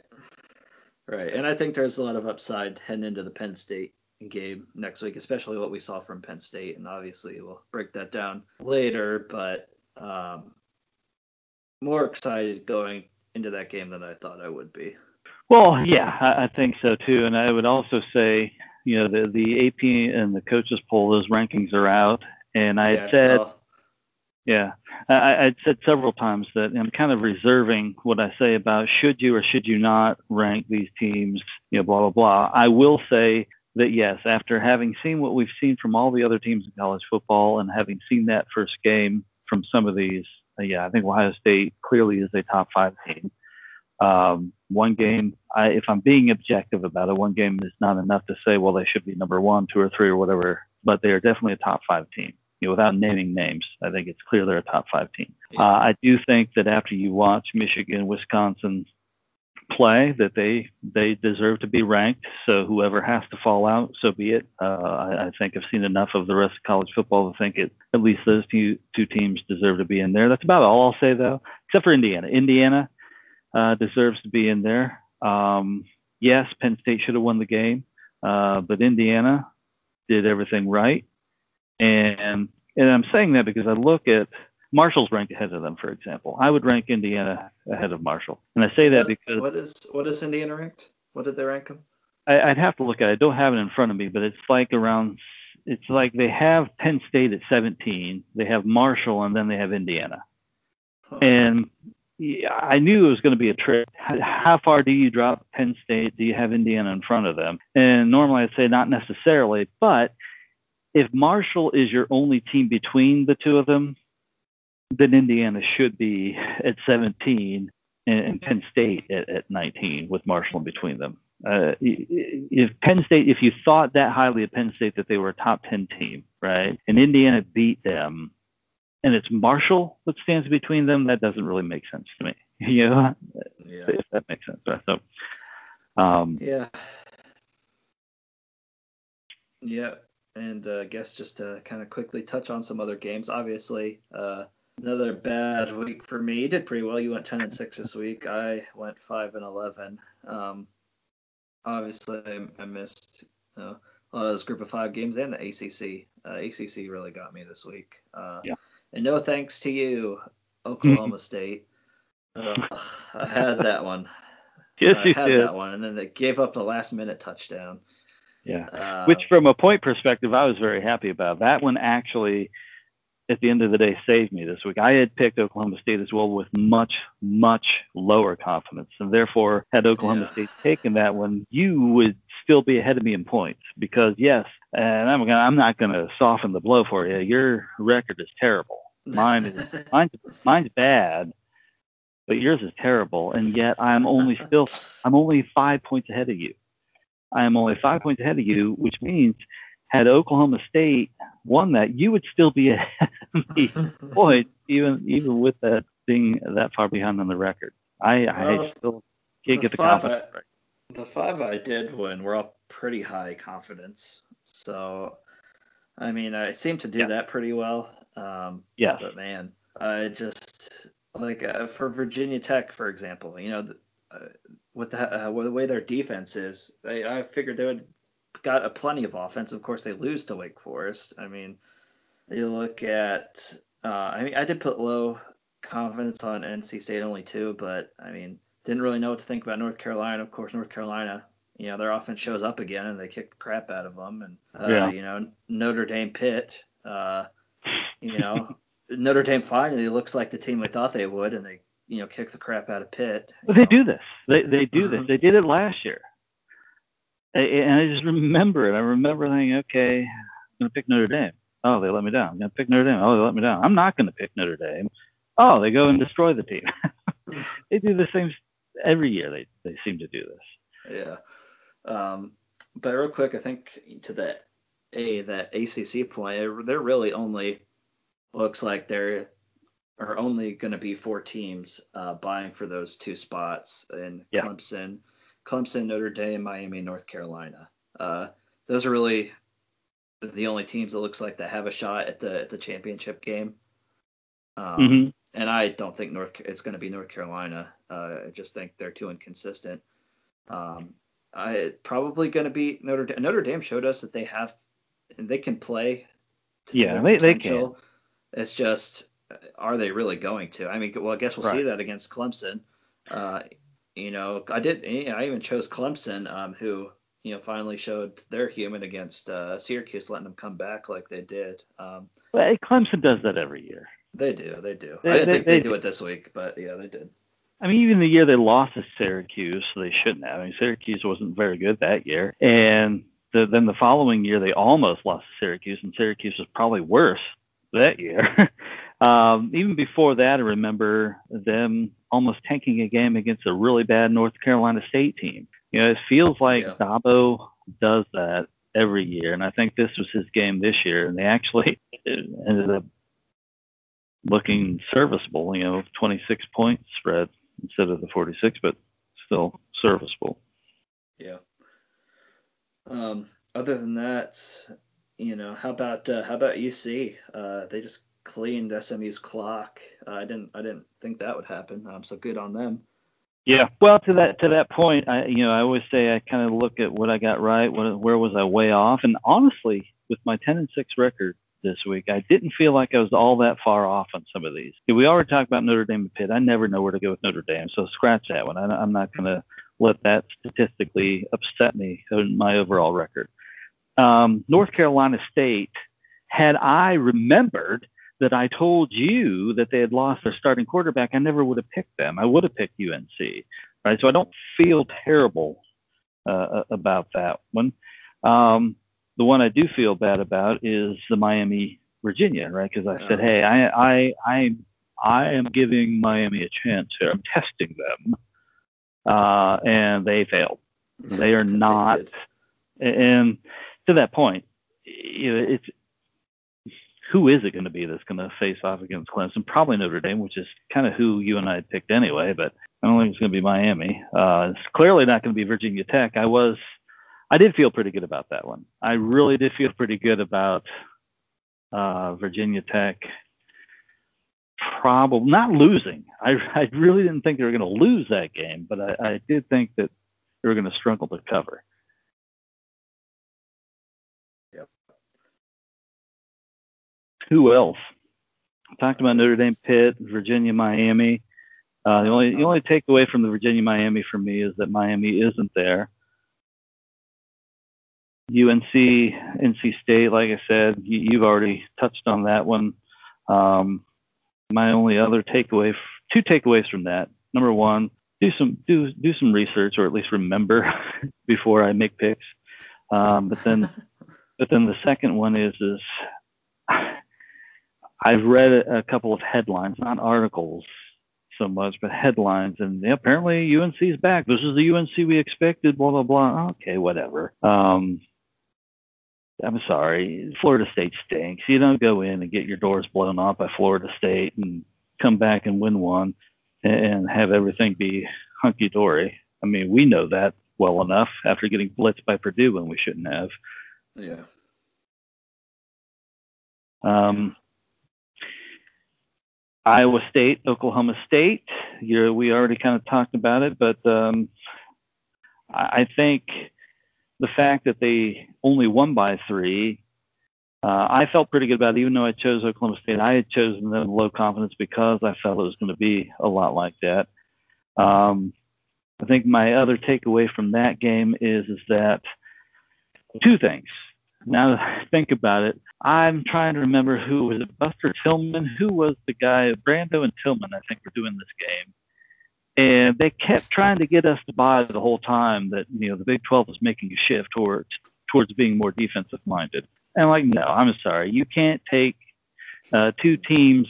right. And I think there's a lot of upside heading into the Penn State game next week, especially what we saw from Penn State. And obviously, we'll break that down later. But um, more excited going into that game than I thought I would be. Well, yeah, I, I think so too. And I would also say you know the the AP and the coaches poll, those rankings are out, and I yeah, said, yeah, I, I'd said several times that I'm kind of reserving what I say about should you or should you not rank these teams, you know, blah blah blah. I will say that yes, after having seen what we've seen from all the other teams in college football and having seen that first game from some of these, yeah, I think Ohio State clearly is a top five team. Um, one game, I, if I'm being objective about it, one game is not enough to say, well, they should be number one, two, or three, or whatever. But they are definitely a top five team. You know, without naming names, I think it's clear they're a top five team. Uh, I do think that after you watch Michigan, Wisconsin play, that they they deserve to be ranked. So whoever has to fall out, so be it. Uh, I, I think I've seen enough of the rest of college football to think it at least those two two teams deserve to be in there. That's about all I'll say though, except for Indiana. Indiana uh, deserves to be in there. Um, yes, Penn State should have won the game, uh, but Indiana did everything right. And and I'm saying that because I look at Marshall's ranked ahead of them, for example. I would rank Indiana ahead of Marshall, and I say that because what is what is Indiana ranked? What did they rank them? I, would have to look at it. I don't have it in front of me, but it's like around. It's like they have Penn State at 17, they have Marshall, and then they have Indiana. Huh. And yeah, I knew it was going to be a trick. How far do you drop Penn State? Do you have Indiana in front of them? And normally I'd say not necessarily, but if Marshall is your only team between the two of them, then Indiana should be at 17 and Penn State at, at 19 with Marshall in between them. Uh, if Penn State, if you thought that highly of Penn State that they were a top 10 team, right, and Indiana beat them, and it's Marshall that stands between them, that doesn't really make sense to me. You know, yeah. if that makes sense. So, um, yeah, yeah, and uh, I guess just to kind of quickly touch on some other games. Obviously, uh, another bad week for me. You did pretty well. You went ten and six this week. I went five and eleven. Um, obviously, I, I missed you know, a lot of those group of five games and the ACC. Uh, ACC really got me this week. Uh, yeah. And no thanks to you, Oklahoma State. Uh, I had that one. Yes, I had did. that one, and then they gave up the last minute touchdown. Yeah. Uh, Which, from a point perspective, I was very happy about. That one actually, at the end of the day, saved me this week. I had picked Oklahoma State as well with much, much lower confidence. And therefore, had Oklahoma Yeah. State taken that one, you would still be ahead of me in points. Because, yes, and I'm, gonna, I'm not going to soften the blow for you. Your record is terrible. Mine is mine's, mine's bad, but yours is terrible. And yet, I'm only still, I'm only five points ahead of you. I am only five points ahead of you, which means had Oklahoma State won that, you would still be ahead of me points, even even with that being that far behind on the record. I, I still can't the get the confidence. I- right. The five I did win were all pretty high confidence. So, I mean, I seem to do Yeah. that pretty well. Um, Yes. But man, I just like uh, for Virginia Tech, for example, you know, the, uh, with the, uh, with the way their defense is, they, I figured they would got a plenty of offense. Of course, they lose to Wake Forest. I mean, you look at, uh, I mean, I did put low confidence on NC State only two, but I mean, didn't really know what to think about North Carolina. Of course, North Carolina, you know, their offense shows up again and they kick the crap out of them. And uh, Yeah. you know, Notre Dame Pitt, uh, you know, Notre Dame finally looks like the team we thought they would, and they you know kick the crap out of Pitt. But they know. do this. They they do this. They did it last year. And I just remember it. I remember thinking, okay, I'm gonna pick Notre Dame. Oh, they let me down. I'm gonna pick Notre Dame. Oh, they let me down. I'm not gonna pick Notre Dame. Oh, they go and destroy the team. they do the same every year. They they seem to do this. Yeah. Um, but real quick, I think to that a that ACC point, they're really only looks like there are only going to be four teams uh, buying for those two spots in Yeah. Clemson, Clemson, Notre Dame, Miami, North Carolina. Uh, those are really the only teams that looks like that have a shot at the at the championship game. Um, Mhm. and I don't think North it's going to be North Carolina. Uh, I just think they're too inconsistent. Um, I probably going to be Notre Dame. Notre Dame showed us that they have and they can play. to Yeah, they- they potential. It's just, are they really going to? I mean, well, I guess we'll see that against Clemson. Uh, you know, I did. I even chose Clemson, um, who you know finally showed they're human against uh, Syracuse, letting them come back like they did. Um, Well, Clemson does that every year. they do, they do. They- I didn't they- think they'd they do it this week, but yeah, they did. I mean, even the year they lost to Syracuse, they shouldn't have. I mean, Syracuse wasn't very good that year, and the, then the following year they almost lost to Syracuse, and Syracuse was probably worse that year. um, even before that, I remember them almost tanking a game against a really bad North Carolina State team. You know, it feels like Yeah. Dabo does that every year, and I think this was his game this year, and they actually ended up looking serviceable. You know, 26 point spread instead of the 46, but still serviceable. Yeah. Um, other than that, you know, how about uh, how about UC? Uh, they just cleaned SMU's clock. Uh, I didn't I didn't think that would happen. Um, so good on them. Yeah. Well, to that to that point, I you know I always say I kind of look at what I got right, what, where was I way off, and honestly, with my 10 and 6 record this week, I didn't feel like I was all that far off on some of these. We already talked about Notre Dame and Pitt. I never know where to go with Notre Dame, so scratch that one. I, I'm not going to let that statistically upset me in my overall record. Um, North Carolina State, had I remembered that I told you that they had lost their starting quarterback, I never would have picked them. I would have picked UNC, right? So I don't feel terrible uh, about that one. Um, the one I do feel bad about is the Miami Virginia, right? Because I said, hey, I, I, I, I am giving Miami a chance here. I'm testing them, uh, and they failed. They are not. They and to that point, you know, it's who is it going to be that's going to face off against Clemson? Probably Notre Dame, which is kind of who you and I picked anyway. But I don't think it's going to be Miami. Uh, it's clearly not going to be Virginia Tech. I was, I did feel pretty good about that one. I really did feel pretty good about uh, Virginia Tech. Probably not losing. I, I really didn't think they were going to lose that game, but I, I did think that they were going to struggle to cover. Who else? I talked about Notre Dame, Pitt, Virginia, Miami. Uh, the only the only takeaway from the Virginia Miami for me is that Miami isn't there. UNC, NC State, like I said, you, have already touched on that one. Um, my only other takeaway, two takeaways from that. Number one, do some do do some research, or at least remember before I make picks. Um, but then, but then the second one is is I've read a, couple of headlines, not articles so much, but headlines, and yeah, apparently UNC is back. This is the UNC we expected. Blah blah blah. Okay, whatever. Um, I'm sorry, Florida State stinks. You don't go in and get your doors blown off by Florida State and come back and win one and have everything be hunky dory. I mean, we know that well enough after getting blitzed by Purdue when we shouldn't have. Yeah. Um, Iowa State, Oklahoma State. You're, we already kind of talked about it, but um, I, think the fact that they only won by three, uh, I felt pretty good about it. Even though I chose Oklahoma State, I had chosen them low confidence because I felt it was going to be a lot like that. Um, I think my other takeaway from that game is is that two things. Now that I think about it, I'm trying to remember who was it, Buster Tillman? Who was the guy? Brando and Tillman, I think, were doing this game. And they kept trying to get us to buy the whole time that you know the Big 12 was making a shift towards towards being more defensive minded. And I'm like, no, I'm sorry, you can't take uh, two teams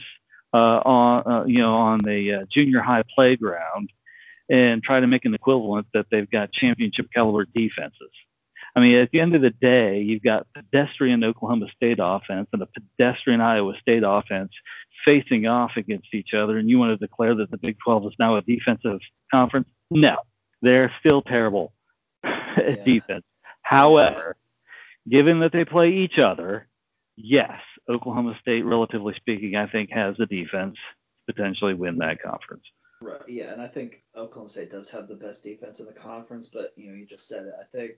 uh, on uh, you know on the uh, junior high playground and try to make an equivalent that they've got championship caliber defenses. I mean, at the end of the day, you've got pedestrian Oklahoma State offense and a pedestrian Iowa State offense facing off against each other, and you want to declare that the Big 12 is now a defensive conference? No, they're still terrible at yeah. defense. However, given that they play each other, yes, Oklahoma State, relatively speaking, I think has the defense to potentially win that conference. Right. Yeah, and I think Oklahoma State does have the best defense in the conference, but you know, you just said it. I think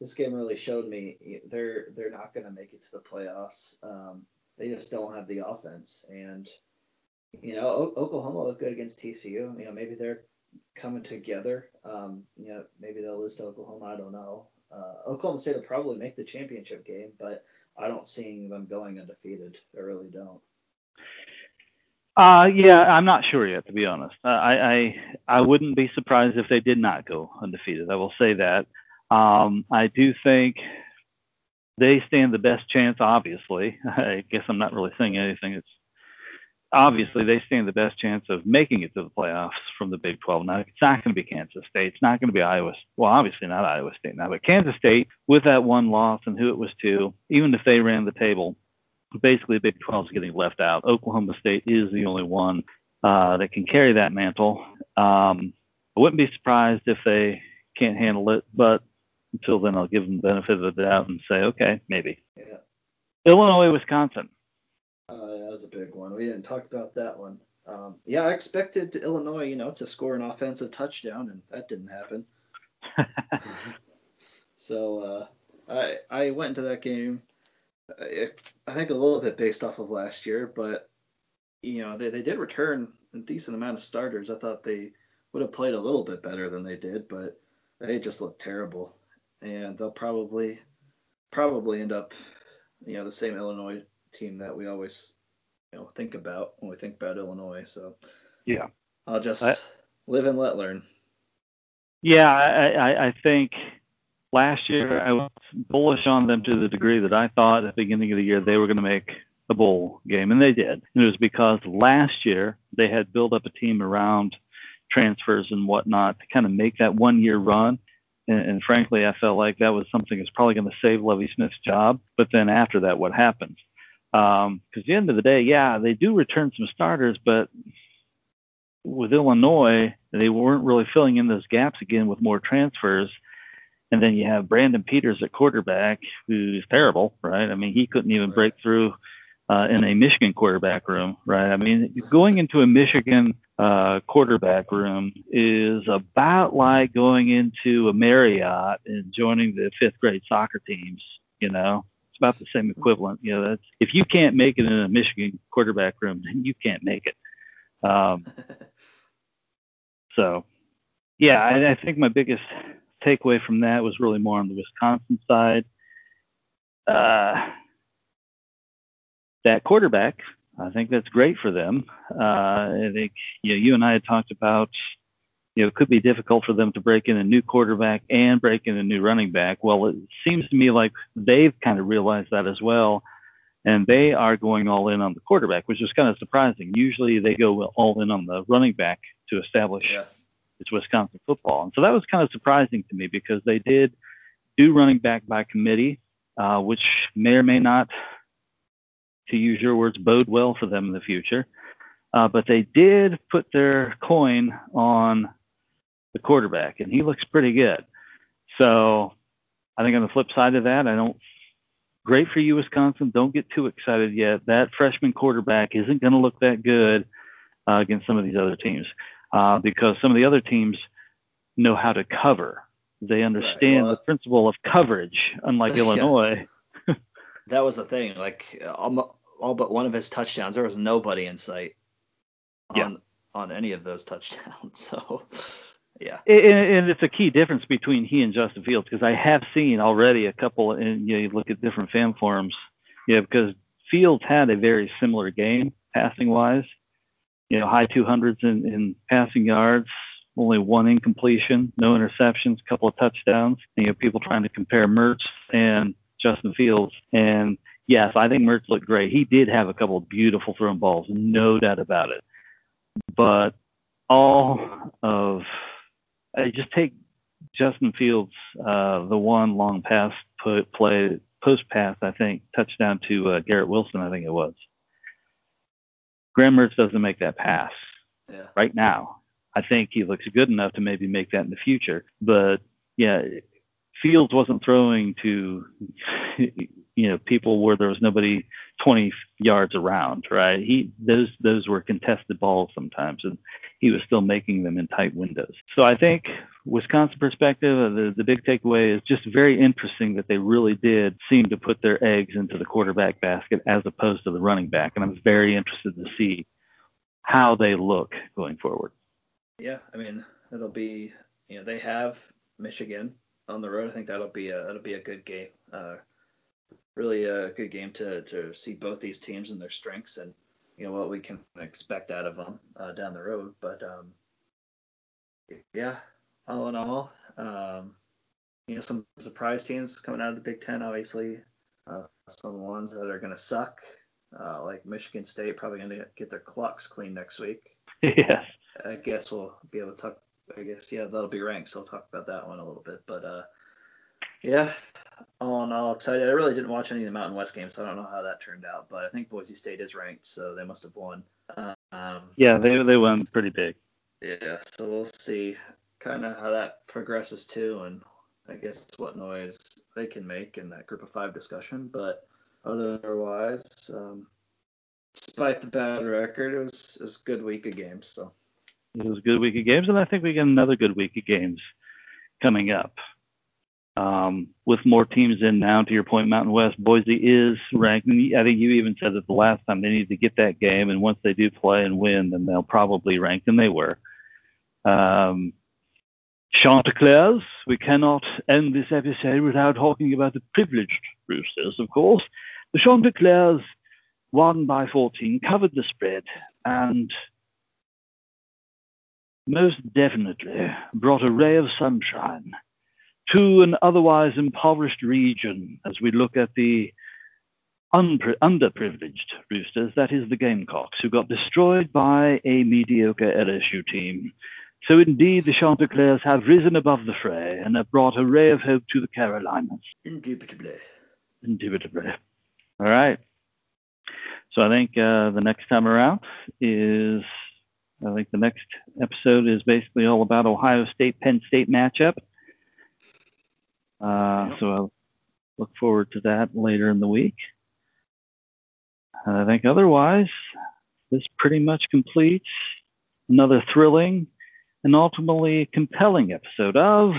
this game really showed me they're they're not going to make it to the playoffs. Um, they just don't have the offense, and you know o- Oklahoma looked good against TCU. You know maybe they're coming together. Um, you know maybe they'll lose to Oklahoma. I don't know. Uh, Oklahoma State will probably make the championship game, but I don't see them going undefeated. I really don't. Uh, yeah, I'm not sure yet, to be honest. I, I I wouldn't be surprised if they did not go undefeated. I will say that. Um, I do think they stand the best chance, obviously. I guess I'm not really saying anything. It's obviously they stand the best chance of making it to the playoffs from the Big 12. Now, it's not going to be Kansas State. It's not going to be Iowa. Well, obviously not Iowa State now, but Kansas State with that one loss and who it was to, even if they ran the table, basically the Big 12 is getting left out. Oklahoma State is the only one uh, that can carry that mantle. Um, I wouldn't be surprised if they can't handle it, but until then, I'll give them the benefit of the doubt and say, okay, maybe. Yeah. Illinois, Wisconsin. Uh, that was a big one. We didn't talk about that one. Um, yeah, I expected Illinois, you know, to score an offensive touchdown, and that didn't happen. so uh, I I went into that game, I, I think a little bit based off of last year, but you know they, they did return a decent amount of starters. I thought they would have played a little bit better than they did, but they just looked terrible and they'll probably probably end up, you know, the same Illinois team that we always you know think about when we think about Illinois. So yeah, I'll just I, live and let learn. Yeah, I, I, I think last year I was bullish on them to the degree that I thought at the beginning of the year they were going to make a bowl game, and they did. And it was because last year they had built up a team around transfers and whatnot to kind of make that one year run. And, and frankly, I felt like that was something that's probably going to save Lovie Smith's job. But then after that, what happens? Because um, at the end of the day, yeah, they do return some starters, but with Illinois, they weren't really filling in those gaps again with more transfers. And then you have Brandon Peters at quarterback, who's terrible, right? I mean, he couldn't even break through uh, in a Michigan quarterback room, right? I mean, going into a Michigan uh, quarterback room is about like going into a Marriott and joining the fifth grade soccer teams. You know, it's about the same equivalent. You know, that's if you can't make it in a Michigan quarterback room, then you can't make it. Um, so, yeah, I, I think my biggest takeaway from that was really more on the Wisconsin side. Uh, that quarterback, I think that's great for them. Uh, I think you know, you and I had talked about you know it could be difficult for them to break in a new quarterback and break in a new running back. Well, it seems to me like they've kind of realized that as well, and they are going all in on the quarterback, which is kind of surprising. Usually they go all in on the running back to establish yeah. it's Wisconsin football, and so that was kind of surprising to me because they did do running back by committee, uh, which may or may not to use your words, bode well for them in the future. Uh, but they did put their coin on the quarterback, and he looks pretty good. So I think on the flip side of that, I don't. Great for you, Wisconsin. Don't get too excited yet. That freshman quarterback isn't going to look that good uh, against some of these other teams uh, because some of the other teams know how to cover. They understand right, well, the principle of coverage, unlike Illinois. that was the thing. Like all but one of his touchdowns, there was nobody in sight on yeah. on any of those touchdowns. So, yeah. And, it's a key difference between he and Justin Fields because I have seen already a couple, and you, know, you look at different fan forums, yeah, because Fields had a very similar game passing wise. You know, high 200s in, in passing yards, only one incompletion, no interceptions, a couple of touchdowns. And, you know, people trying to compare Mertz and Justin Fields, and yes, I think Mertz looked great. He did have a couple of beautiful thrown balls, no doubt about it. But all of I just take Justin Fields, uh, the one long pass put play post pass, I think touchdown to uh, Garrett Wilson, I think it was. Graham Mertz doesn't make that pass yeah. right now. I think he looks good enough to maybe make that in the future. But yeah, Fields wasn't throwing to you know people where there was nobody 20 yards around right? He those those were contested balls sometimes and he was still making them in tight windows. So i think wisconsin perspective uh, the, the big takeaway is just very interesting that they really did seem to put their eggs into the quarterback basket as opposed to the running back and i'm very interested to see how they look going forward. Yeah i mean it'll be you know they have michigan on the road. I think that'll be a that'll be a good game. Uh, really a good game to to see both these teams and their strengths and you know what we can expect out of them uh, down the road. But um, yeah, all in all, um, you know some surprise teams coming out of the Big Ten. Obviously, uh, some ones that are going to suck, uh, like Michigan State, probably going to get their clocks clean next week. Yes. I guess we'll be able to talk. I guess yeah, that'll be ranked, so I'll talk about that one a little bit. But uh, yeah, all in all, excited. I really didn't watch any of the Mountain West games, so I don't know how that turned out. But I think Boise State is ranked, so they must have won. Um, yeah, they they won pretty big. Yeah, so we'll see kind of how that progresses too, and I guess what noise they can make in that group of five discussion. But otherwise, um, despite the bad record, it was it was a good week of games. So it was a good week of games, and I think we get another good week of games coming up um, with more teams in now. To your point, Mountain West, Boise is ranked. And I think you even said that the last time they need to get that game, and once they do play and win, then they'll probably rank, and they were. Um, Chanticleers, we cannot end this episode without talking about the privileged Roosters, of course. The Chanticleers won by 14 covered the spread and most definitely brought a ray of sunshine to an otherwise impoverished region as we look at the unpri- underprivileged Roosters, that is the Gamecocks, who got destroyed by a mediocre LSU team. So indeed, the Chanticleers have risen above the fray and have brought a ray of hope to the Carolinas. Indubitably. Indubitably. All right. So I think uh, the next time around is, I think the next episode is basically all about Ohio State Penn State matchup. Uh, so I'll look forward to that later in the week. And I think otherwise, this pretty much completes another thrilling and ultimately compelling episode of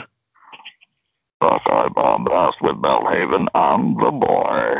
Buckeye Bombast with Belhaven. I'm the boy.